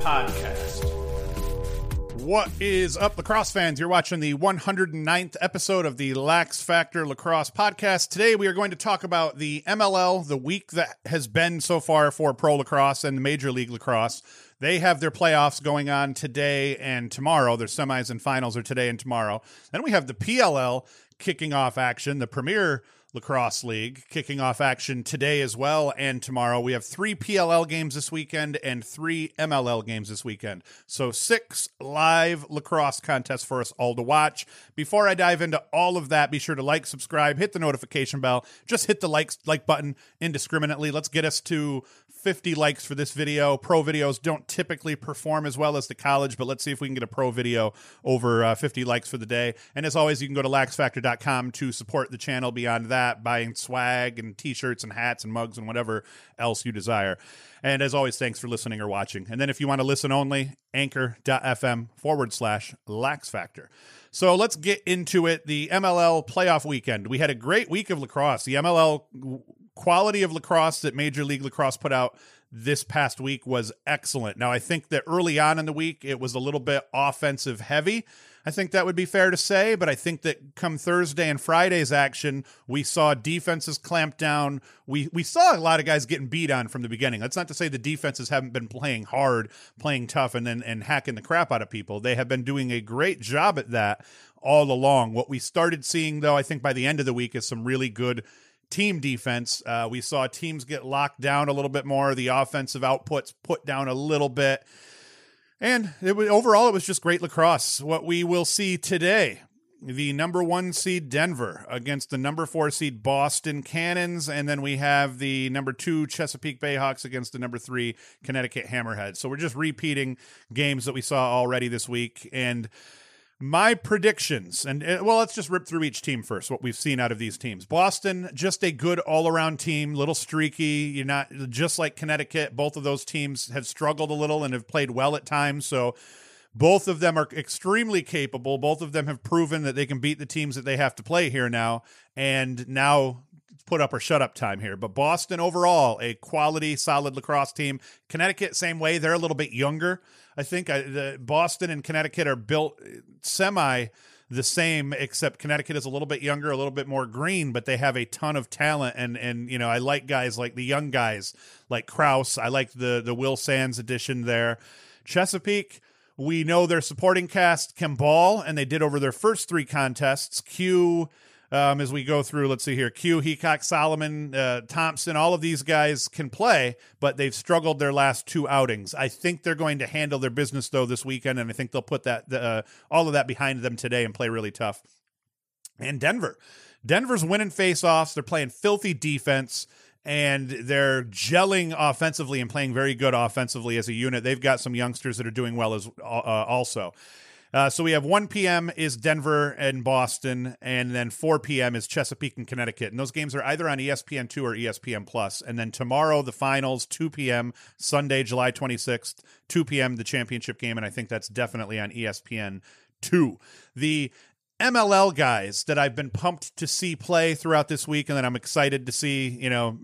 Podcast. What is up, lacrosse fans? You're watching the 109th episode of the Lax Factor Lacrosse Podcast. Today, we are going to talk about the MLL, the week that has been so far for pro lacrosse and the Major League Lacrosse. They have their playoffs going on today and tomorrow. Their semis and finals are today and tomorrow. Then we have the PLL kicking off action, the Premier Lacrosse League kicking off action today as well and tomorrow. We have three PLL games this weekend and three MLL games this weekend. So, six live lacrosse contests for us all to watch. Before I dive into all of that, be sure to like, subscribe, hit the notification bell. Just hit the like, like button indiscriminately. Let's get us to 50 likes for this video. Pro videos don't typically perform as well as the college, but let's see if we can get a pro video over uh, 50 likes for the day. And as always, you can go to laxfactor.com to support the channel beyond that, buying swag and t shirts and hats and mugs and whatever else you desire. And as always, thanks for listening or watching. And then if you want to listen only, anchor.fm forward slash lax factor. So let's get into it. The MLL playoff weekend. We had a great week of lacrosse. The MLL quality of lacrosse that Major League Lacrosse put out this past week was excellent. Now, I think that early on in the week, it was a little bit offensive heavy. I think that would be fair to say, but I think that come Thursday and Friday's action, we saw defenses clamp down. We we saw a lot of guys getting beat on from the beginning. That's not to say the defenses haven't been playing hard, playing tough, and then and hacking the crap out of people. They have been doing a great job at that all along. What we started seeing, though, I think by the end of the week, is some really good team defense. Uh, we saw teams get locked down a little bit more. The offensive outputs put down a little bit. And it was, overall, it was just great lacrosse. What we will see today the number one seed Denver against the number four seed Boston Cannons, and then we have the number two Chesapeake Bayhawks against the number three Connecticut Hammerheads. So we're just repeating games that we saw already this week. And my predictions, and uh, well, let's just rip through each team first. What we've seen out of these teams: Boston, just a good all-around team, little streaky. You're not just like Connecticut. Both of those teams have struggled a little and have played well at times. So, both of them are extremely capable. Both of them have proven that they can beat the teams that they have to play here now. And now put up or shut up time here. But Boston overall, a quality, solid lacrosse team. Connecticut, same way. They're a little bit younger. I think I, the Boston and Connecticut are built uh, semi the same, except Connecticut is a little bit younger, a little bit more green, but they have a ton of talent. And and you know, I like guys like the young guys like Kraus. I like the the Will Sands edition there. Chesapeake. We know their supporting cast can ball, and they did over their first three contests. Q, um, as we go through. Let's see here: Q, Heacock, Solomon, uh, Thompson. All of these guys can play, but they've struggled their last two outings. I think they're going to handle their business though this weekend, and I think they'll put that uh, all of that behind them today and play really tough. And Denver, Denver's winning face-offs. They're playing filthy defense and they're gelling offensively and playing very good offensively as a unit. They've got some youngsters that are doing well as uh, also. Uh, so we have 1 p.m. is Denver and Boston, and then 4 p.m. is Chesapeake and Connecticut. And those games are either on ESPN2 or ESPN Plus. And then tomorrow, the finals, 2 p.m., Sunday, July 26th, 2 p.m., the championship game. And I think that's definitely on ESPN 2. The MLL guys that I've been pumped to see play throughout this week, and that I'm excited to see. You know,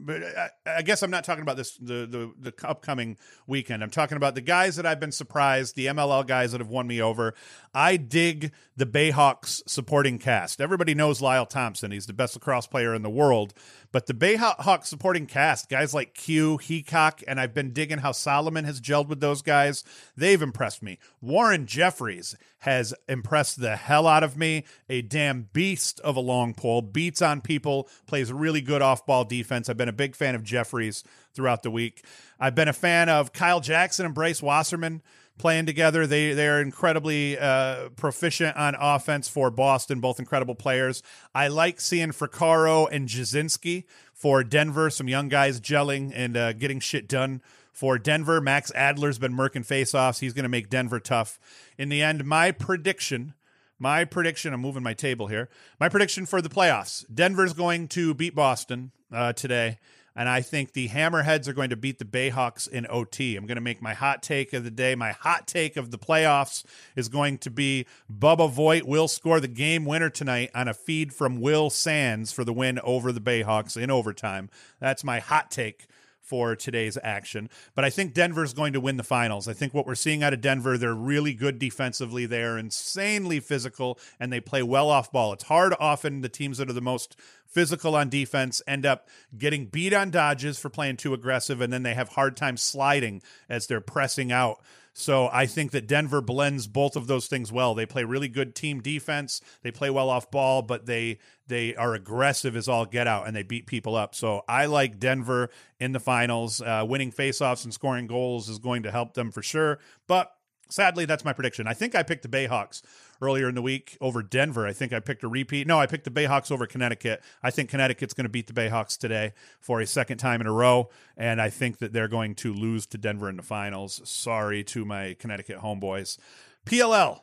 I, guess I'm not talking about this the, the the upcoming weekend. I'm talking about the guys that I've been surprised, the MLL guys that have won me over. I dig the Bayhawks supporting cast. Everybody knows Lyle Thompson; he's the best lacrosse player in the world. But the BayHawks supporting cast, guys like Q, Heacock, and I've been digging how Solomon has gelled with those guys. They've impressed me. Warren Jeffries has impressed the hell out of me. A damn beast of a long pole, beats on people, plays really good off ball defense. I've been a big fan of Jeffries throughout the week. I've been a fan of Kyle Jackson and Bryce Wasserman playing together. They they are incredibly uh, proficient on offense for Boston, both incredible players. I like seeing Fracaro and Jasinski for Denver, some young guys gelling and uh, getting shit done. For Denver, Max Adler's been merking faceoffs. He's going to make Denver tough. In the end, my prediction, my prediction, I'm moving my table here. My prediction for the playoffs Denver's going to beat Boston uh, today. And I think the Hammerheads are going to beat the Bayhawks in OT. I'm going to make my hot take of the day. My hot take of the playoffs is going to be Bubba Voigt will score the game winner tonight on a feed from Will Sands for the win over the Bayhawks in overtime. That's my hot take for today's action. But I think Denver's going to win the finals. I think what we're seeing out of Denver, they're really good defensively. They are insanely physical and they play well off ball. It's hard often the teams that are the most physical on defense end up getting beat on dodges for playing too aggressive and then they have hard time sliding as they're pressing out. So I think that Denver blends both of those things well. They play really good team defense. They play well off ball, but they they are aggressive as all get out and they beat people up. So I like Denver in the finals. Uh, winning faceoffs and scoring goals is going to help them for sure. But sadly, that's my prediction. I think I picked the Bayhawks earlier in the week over Denver. I think I picked a repeat. No, I picked the Bayhawks over Connecticut. I think Connecticut's going to beat the Bayhawks today for a second time in a row, and I think that they're going to lose to Denver in the finals. Sorry to my Connecticut homeboys. PLL.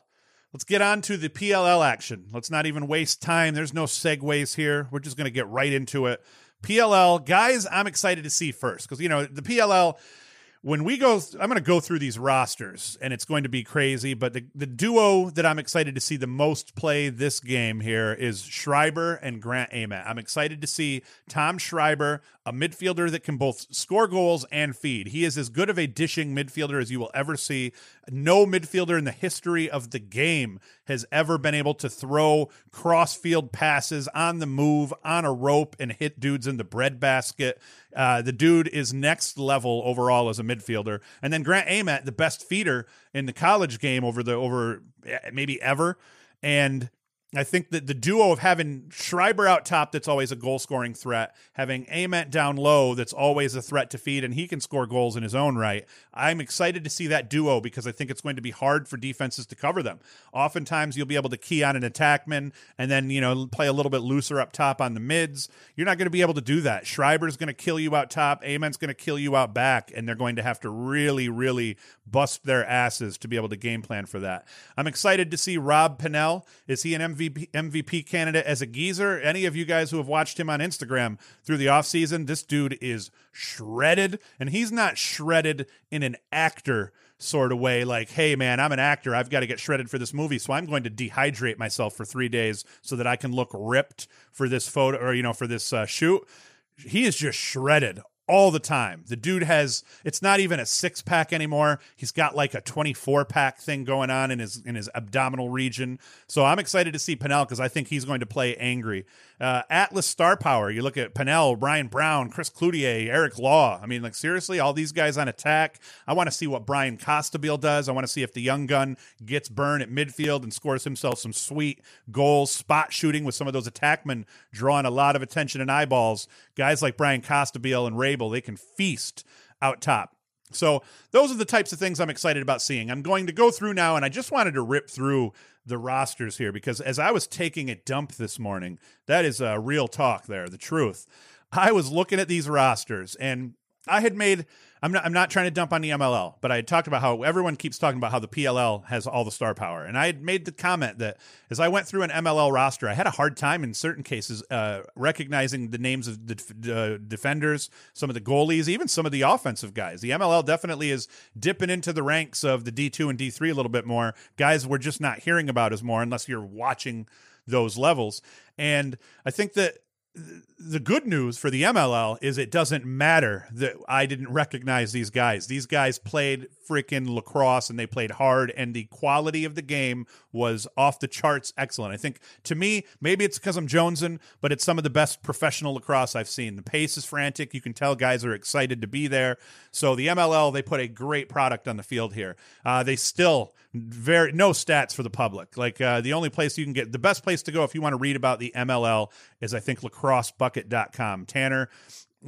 Let's get on to the PLL action. Let's not even waste time. There's no segues here. We're just going to get right into it. PLL, guys, I'm excited to see first because, you know, the PLL when we go i'm going to go through these rosters and it's going to be crazy but the, the duo that i'm excited to see the most play this game here is schreiber and grant ament i'm excited to see tom schreiber a midfielder that can both score goals and feed. He is as good of a dishing midfielder as you will ever see. No midfielder in the history of the game has ever been able to throw cross field passes on the move on a rope and hit dudes in the breadbasket uh, the dude is next level overall as a midfielder. And then Grant Ament, the best feeder in the college game over the over eh, maybe ever. And I think that the duo of having Schreiber out top, that's always a goal scoring threat, having Ament down low, that's always a threat to feed, and he can score goals in his own right. I'm excited to see that duo because I think it's going to be hard for defenses to cover them. Oftentimes, you'll be able to key on an attackman and then, you know, play a little bit looser up top on the mids. You're not going to be able to do that. Schreiber's going to kill you out top, Ament's going to kill you out back, and they're going to have to really, really bust their asses to be able to game plan for that. I'm excited to see Rob Pannell. Is he an MVP MVP candidate as a geezer? Any of you guys who have watched him on Instagram through the offseason, this dude is shredded, and he's not shredded in an actor sort of way like hey man i'm an actor. I've got to get shredded for this movie. So i'm going to dehydrate myself for three days so that i can look ripped for this photo or you know for this uh, shoot. He is just shredded all the time. The dude has it's not even a six pack anymore. He's got like a 24 pack thing going on in his in his abdominal region. So I'm excited to see Pannell because I think he's going to play angry. Uh, Atlas Star Power. You look at Pannell, Brian Brown, Chris Cloutier, Eric Law. I mean, like seriously, all these guys on attack. I want to see what Bryan Costabile does. I want to see if the young gun gets burned at midfield and scores himself some sweet goals, spot shooting with some of those attackmen drawing a lot of attention and eyeballs. Guys like Bryan Costabile and Rabil, they can feast out top. So those are the types of things I'm excited about seeing. I'm going to go through now, and I just wanted to rip through the rosters here because as I was taking a dump this morning, that is a real talk there, the truth. I was looking at these rosters and I had made I'm not I'm not trying to dump on the MLL, but I had talked about how everyone keeps talking about how the PLL has all the star power. And I had made the comment that as I went through an MLL roster, I had a hard time in certain cases uh, recognizing the names of the uh, defenders, some of the goalies, even some of the offensive guys. The MLL definitely is dipping into the ranks of the D2 and D3 a little bit more. Guys we're just not hearing about as more unless you're watching those levels. And I think that the good news for the MLL is it doesn't matter that I didn't recognize these guys. These guys played freaking lacrosse and they played hard, and the quality of the game was off the charts excellent. I think to me, maybe it's because I'm jonesing, but it's some of the best professional lacrosse I've seen. The pace is frantic. You can tell guys are excited to be there. So the MLL, they put a great product on the field here. Uh, they still very no stats for the public. Like uh, the only place you can get the best place to go if you want to read about the MLL is I think lacrossebucket.com. Tanner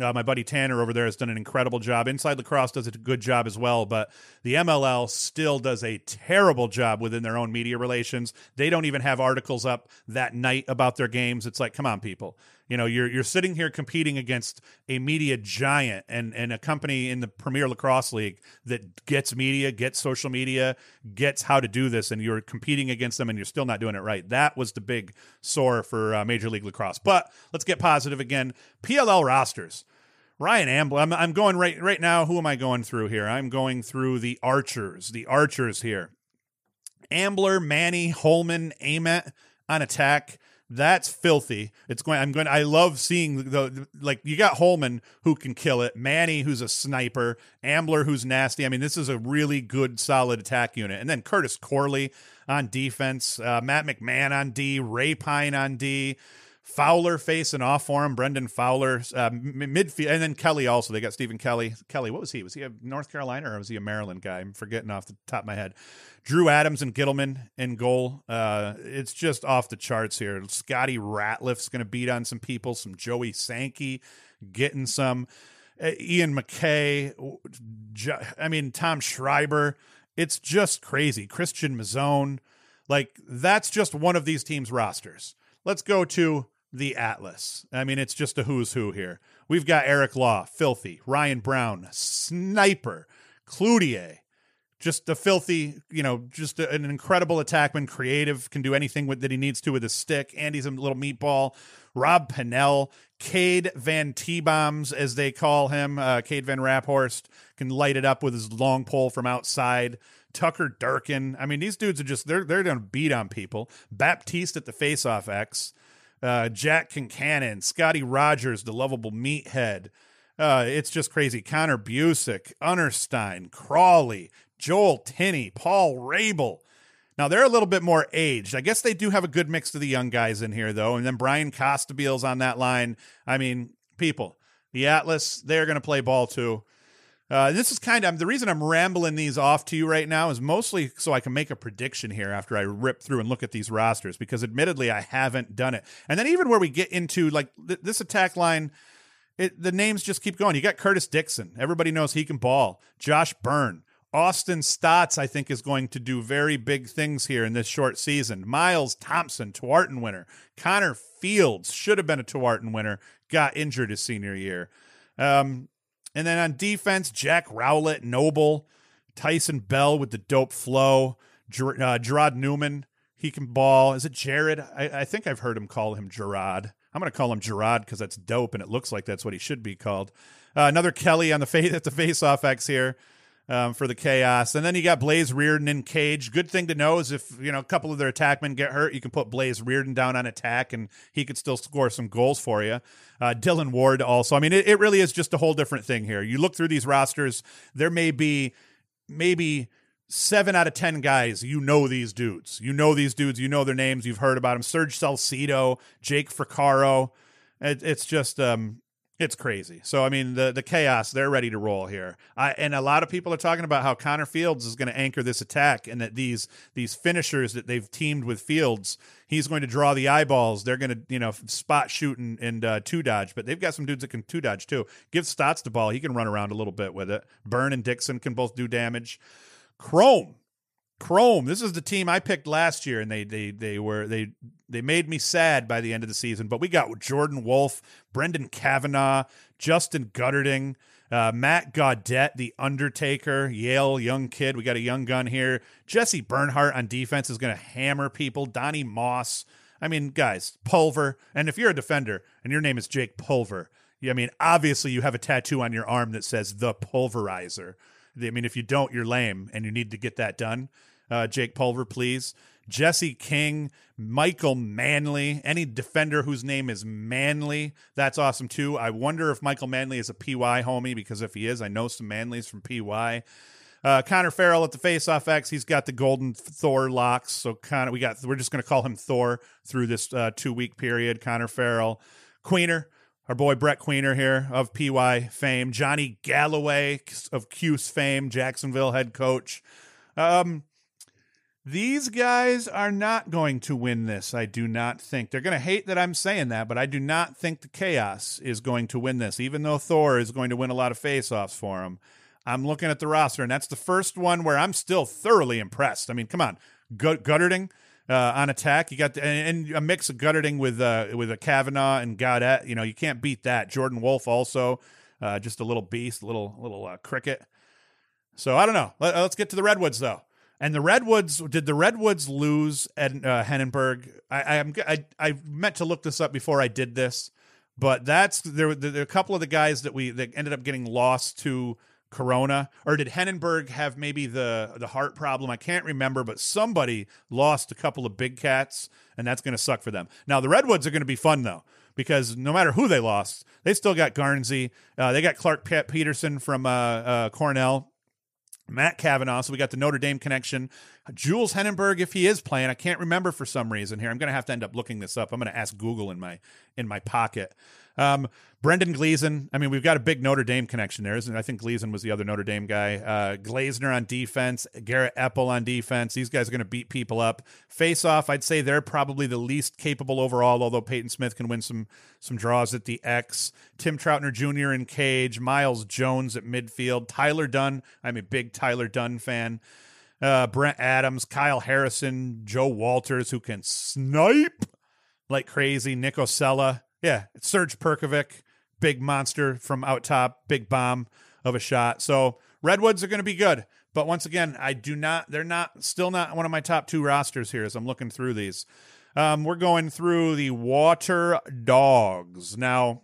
uh, my buddy Tanner over there has done an incredible job. Inside Lacrosse does a good job as well, but the MLL still does a terrible job within their own media relations. They don't even have articles up that night about their games. It's like, come on, people. You know, you're you're sitting here competing against a media giant and and a company in the Premier Lacrosse League that gets media, gets social media, gets how to do this, and you're competing against them, and you're still not doing it right. That was the big sore for uh, Major League Lacrosse. But let's get positive again. PLL rosters. Ryan Ambler. I'm, I'm going right right now. Who am I going through here? I'm going through the Archers. The Archers here. Ambler, Manny, Holman, Ament on attack. That's filthy. It's going. I'm going. I love seeing the like. You got Holman who can kill it. Manny who's a sniper. Ambler who's nasty. I mean, this is a really good, solid attack unit. And then Curtis Corley on defense. Uh, Matt McMahon on D. Ray Pine on D. Fowler facing off for him. Brendan Fowler, uh, midfield, and then Kelly also. They got Stephen Kelly. Kelly, what was he? Was he a North Carolina or was he a Maryland guy? I'm forgetting off the top of my head. Drew Adams and Ghitelman in goal. Uh, it's just off the charts here. Scotty Ratliff's going to beat on some people. Some Joey Sankey getting some. Uh, Ian McKay. I mean, Tom Schreiber. It's just crazy. Christian Mazzone. Like, that's just one of these teams' rosters. Let's go to the Atlas. I mean, it's just a who's who here. We've got Eric Law, Filthy, Ryan Brown, Sniper, Cloutier, just a filthy, you know, just a, an incredible attackman, creative, can do anything with, that he needs to with his stick. Andy's a little meatball. Rob Pannell, Cade Van T-bombs, as they call him, uh, Cade Van Raaphorst, can light it up with his long pole from outside. Tucker Durkin. I mean, these dudes are just they're they're gonna beat on people. Baptiste at the faceoff X uh, Jack Concannon, Scotty Rogers, the lovable meathead. Uh, it's just crazy. Connor Buczek, Unterstein, Crawley, Joel Tinney, Paul Rabil. Now they're a little bit more aged. I guess they do have a good mix of the young guys in here, though. And then Bryan Costabile's on that line. I mean, people, the Atlas, they're going to play ball too. Uh, this is kind of the reason I'm rambling these off to you right now is mostly so I can make a prediction here after I rip through and look at these rosters because admittedly I haven't done it. And then even where we get into like th- this attack line, it, the names just keep going. You got Curtis Dixon. Everybody knows he can ball. Josh Byrne. Austin Staats, I think, is going to do very big things here in this short season. Miles Thompson, Tewaaraton winner. Connor Fields should have been a Tewaaraton winner, got injured his senior year. Um, and then on defense, Jack Rowlett, Noble, Tyson Bell with the dope flow, Ger- uh, Gerard Newman, he can ball. Is it Jared? I, I think I've heard him call him Gerard. I'm going to call him Gerard because that's dope and it looks like that's what he should be called. Uh, another Kelly on the face at the face off X here um, for the chaos. And then you got Blaze Riorden in cage. Good thing to know is if you know a couple of their attackmen get hurt, you can put Blaze Riorden down on attack, and he could still score some goals for you. Uh, Dylan Ward also. I mean, it, it really is just a whole different thing here. You look through these rosters, there may be maybe seven out of ten guys you know these dudes you know these dudes you know their names you've heard about them serge salcido jake froccaro it, it's just um it's crazy. So I mean, the the chaos they're ready to roll here. I, and a lot of people are talking about how Connor Fields is going to anchor this attack, and that these these finishers that they've teamed with Fields, he's going to draw the eyeballs. They're going to you know spot shoot and, and uh, two dodge, but they've got some dudes that can two dodge too. Give Staats the ball; he can run around a little bit with it. Byrne and Dixon can both do damage. Chrome Chrome. This is the team I picked last year, and they they they were they they made me sad by the end of the season. But we got Jordan Wolf, Brendan Kavanaugh, Justin Guterding, uh, Matt Gaudet, the Undertaker, Yale young kid. We got a young gun here. Jesse Bernhardt on defense is going to hammer people. Donnie Moss. I mean, guys, Pulver. And if you're a defender and your name is Jake Pulver, I mean, obviously you have a tattoo on your arm that says the Pulverizer. I mean, if you don't, you're lame, and you need to get that done. Uh, Jake Pulver, please. Jesse King, Michael Manley, any defender whose name is Manley, that's awesome too. I wonder if Michael Manley is a PY homie because if he is, I know some Manleys from PY. Uh, Connor Farrell at the faceoff X, he's got the golden Thor locks. So Connor, we got we're just going to call him Thor through this uh, two week period. Connor Farrell, Queener, our boy Brett Queener here of PY fame, Johnny Galloway of Cuse fame, Jacksonville head coach. Um, these guys are not going to win this. I do not think they're going to hate that I'm saying that, but I do not think the Chaos is going to win this. Even though Thor is going to win a lot of faceoffs for him, I'm looking at the roster, and that's the first one where I'm still thoroughly impressed. I mean, come on, Guterding uh, on attack. You got the, and, and, a mix of Guterding with uh, with a Kavanaugh and Gaudet. You know, you can't beat that. Jordan Wolf also uh, just a little beast, little little uh, cricket. So I don't know. Let, us get to the Redwoods though. And the Redwoods did the Redwoods lose at uh, Heningburg? I, I I, I meant to look this up before I did this, but that's. There, there are a couple of the guys that we that ended up getting lost to Corona, or did Heningburg have maybe the the heart problem? I can't remember, but somebody lost a couple of big cats, and that's going to suck for them. Now the Redwoods are going to be fun though, because no matter who they lost, they still got Garnsey. Uh, they got Clarke Petterson from uh, uh, Cornell. Matt Kavanagh. So we got the Notre Dame connection. Jules Heningburg, if he is playing, I can't remember for some reason here. I'm going to have to end up looking this up. I'm going to ask Google in my in my pocket. Um, Brendan Gleason. I mean, we've got a big Notre Dame connection there, isn't it? I think Gleason was the other Notre Dame guy. Uh, Glazner on defense, Garrett Epple on defense. These guys are going to beat people up. Face off, I'd say they're probably the least capable overall, although Peyton Smith can win some some draws at the X. Tim Troutner Jr. in cage, Miles Jones at midfield, Tyler Dunn. I'm a big Tyler Dunn fan. Uh, Brent Adams, Kyle Harrison, Joe Walters, who can snipe like crazy. Nick Ossello. Yeah, Serge Perkovic, big monster from out top, big bomb of a shot. So Redwoods are going to be good. But once again, I do not, they're not, still not one of my top two rosters here as I'm looking through these. Um, we're going through the Water Dogs. Now,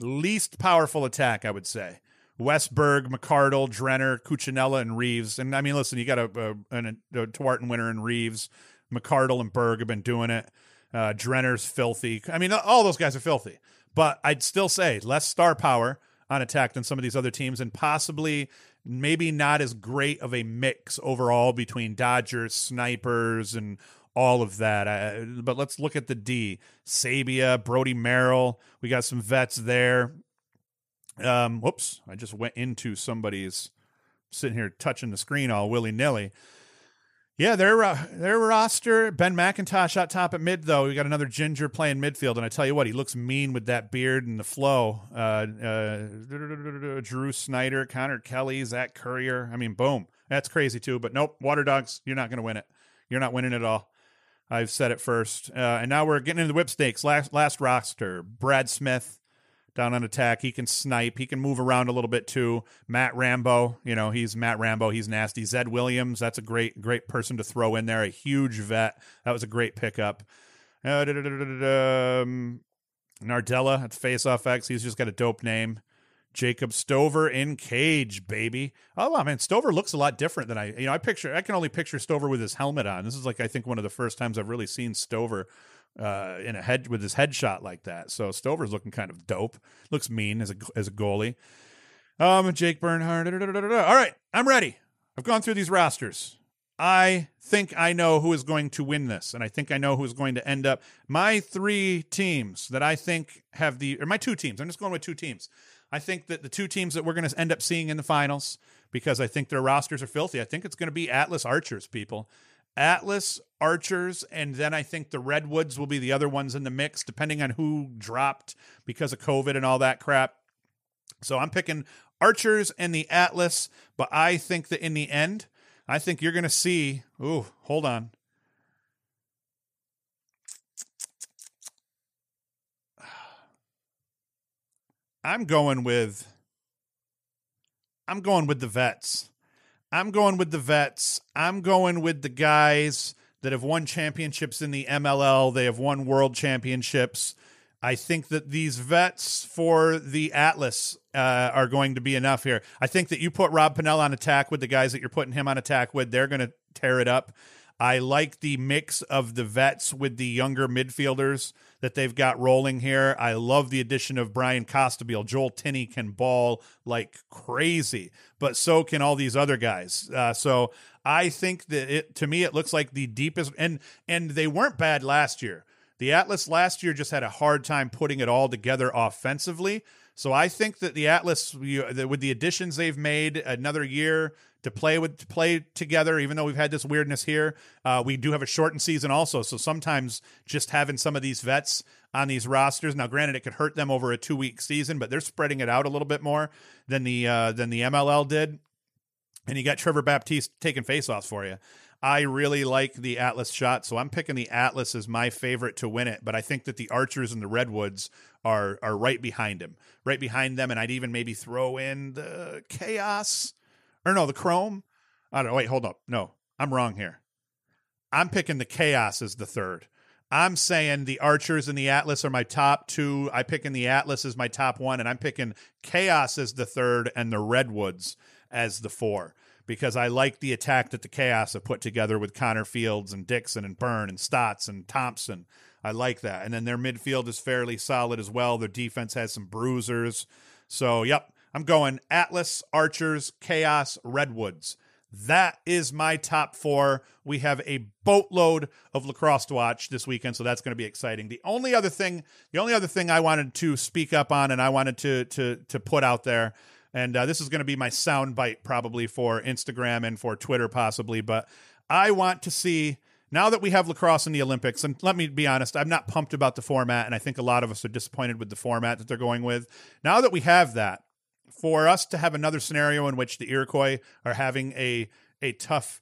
least powerful attack, I would say. Westberg, McArdle, Drenner, Cuccinella, and Reeves. And I mean, listen, you got a, a, a, a Tewaaraton winner in Reeves. McArdle and Berg have been doing it. Uh, Drenner's filthy. I mean, all those guys are filthy. But I'd still say less star power on attack than some of these other teams, and possibly maybe not as great of a mix overall between Dodgers, snipers, and all of that. Uh, but let's look at the D. Sabia, Brody Merrill. We got some vets there. Um, whoops, I just went into somebody's sitting here touching the screen all willy nilly. Yeah, their uh, their roster. Ben McIntosh out top at mid though. We got another ginger playing midfield, and I tell you what, he looks mean with that beard and the flow. Uh, uh, Drew Snyder, Connor Kelly, Zach Currier. I mean, boom, that's crazy too. But nope, Water Dogs, you're not going to win it. You're not winning at all. I've said it first, uh, and now we're getting into the Whipsnakes. Last last roster: Brad Smith, down on attack. He can snipe. He can move around a little bit too. Matt Rambo, you know, he's Matt Rambo. He's nasty. Zed Williams, that's a great, great person to throw in there. A huge vet. That was a great pickup. Uh, um, Nardella at Face Off X. He's just got a dope name. Jacob Stover in cage, baby. Oh, I mean, Stover looks a lot different than I, you know, I picture, I can only picture Stover with his helmet on. This is like, I think one of the first times I've really seen Stover uh, in a head with his headshot like that. So Stover's looking kind of dope. Looks mean as a as a goalie. Um, Jake Bernhardt. All right, I'm ready. I've gone through these rosters. I think I know who is going to win this, and I think I know who is going to end up. My three teams that I think have the, or my two teams. I'm just going with two teams. I think that the two teams that we're going to end up seeing in the finals, because I think their rosters are filthy. I think it's going to be Atlas Archers, people. Atlas, Archers, and then I think the Redwoods will be the other ones in the mix, depending on who dropped because of COVID and all that crap. So I'm picking Archers and the Atlas, but I think that in the end, I think you're going to see. Ooh, hold on. I'm going with. I'm going with the vets. I'm going with the vets. I'm going with the guys that have won championships in the MLL. They have won world championships. I think that these vets for the Atlas uh, are going to be enough here. I think that you put Rob Pannell on attack with the guys that you're putting him on attack with, they're going to tear it up. I like the mix of the vets with the younger midfielders that they've got rolling here. I love the addition of Bryan Costabile. Joel Tinney can ball like crazy, but so can all these other guys. Uh, so I think that it to me it looks like the deepest and and they weren't bad last year. The Atlas last year just had a hard time putting it all together offensively. So I think that the Atlas, with the additions they've made, another year to play with to play together. Even though we've had this weirdness here, uh, we do have a shortened season also. So sometimes just having some of these vets on these rosters. Now, granted, it could hurt them over a two week season, but they're spreading it out a little bit more than the uh, than the MLL did. And you got Trevor Baptiste taking face faceoffs for you. I really like the Atlas shot, so I'm picking the Atlas as my favorite to win it. But I think that the Archers and the Redwoods are are right behind him, right behind them, and I'd even maybe throw in the Chaos or no, the Chrome. I don't. Wait, hold up. No, I'm wrong here. I'm picking the Chaos as the third. I'm saying the Archers and the Atlas are my top two. I picking the Atlas as my top one, and I'm picking Chaos as the third and the Redwoods as the four because I like the attack that the Chaos have put together with Connor Fields and Dixon and Byrne and Staats and Thompson. I like that. And then their midfield is fairly solid as well. Their defense has some bruisers. So, yep, I'm going Atlas, Archers, Chaos, Redwoods. That is my top four. We have a boatload of lacrosse to watch this weekend, so that's going to be exciting. The only other thing, the only other thing I wanted to speak up on, and I wanted to to to put out there, and uh, this is going to be my soundbite probably for Instagram and for Twitter possibly, but I want to see now that we have lacrosse in the Olympics, and let me be honest, I'm not pumped about the format, and I think a lot of us are disappointed with the format that they're going with. Now that we have that, for us to have another scenario in which the Iroquois are having a a tough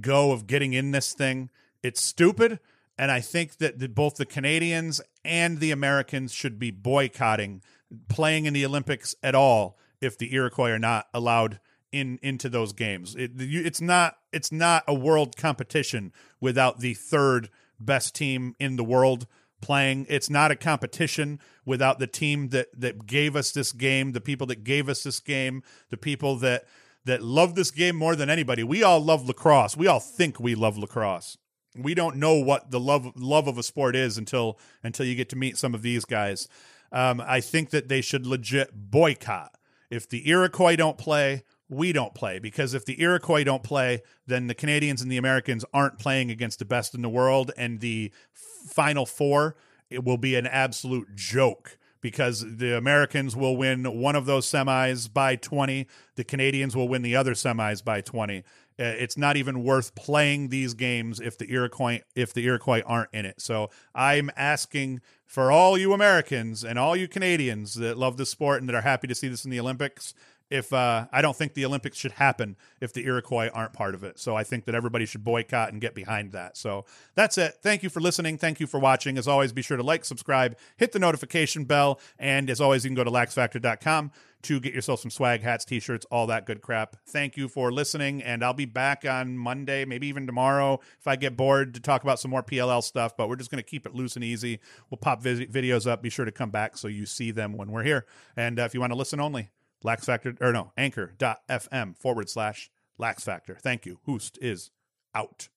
go of getting in this thing, it's stupid. And I think that the, both the Canadians and the Americans should be boycotting playing in the Olympics at all if the Iroquois are not allowed in into those games. It, it's not it's not a world competition without the third best team in the world playing. It's not a competition without the team that that gave us this game, the people that gave us this game, the people that that love this game more than anybody. We all love lacrosse. We all think we love lacrosse. We don't know what the love love of a sport is until until you get to meet some of these guys. Um, I think that they should legit boycott. If the Iroquois don't play, we don't play because if the Iroquois don't play, then the Canadians and the Americans aren't playing against the best in the world, and the final four it will be an absolute joke because the Americans will win one of those semis by 20, the Canadians will win the other semis by 20. Uh, it's not even worth playing these games if the Iroquois if the Iroquois aren't in it. So I'm asking for all you Americans and all you Canadians that love the sport and that are happy to see this in the Olympics if uh, I don't think the Olympics should happen if the Iroquois aren't part of it. So I think that everybody should boycott and get behind that. So that's it. Thank you for listening. Thank you for watching. As always, be sure to like, subscribe, hit the notification bell, and as always, you can go to laxfactor.com to get yourself some swag, hats, t-shirts, all that good crap. Thank you for listening, and I'll be back on Monday, maybe even tomorrow if I get bored to talk about some more PLL stuff. But we're just going to keep it loose and easy. We'll pop videos up. Be sure to come back so you see them when we're here. And uh, if you want to listen only Lax Factor, or no, anchor.fm forward slash Lax Factor. Thank you. Hoost is out.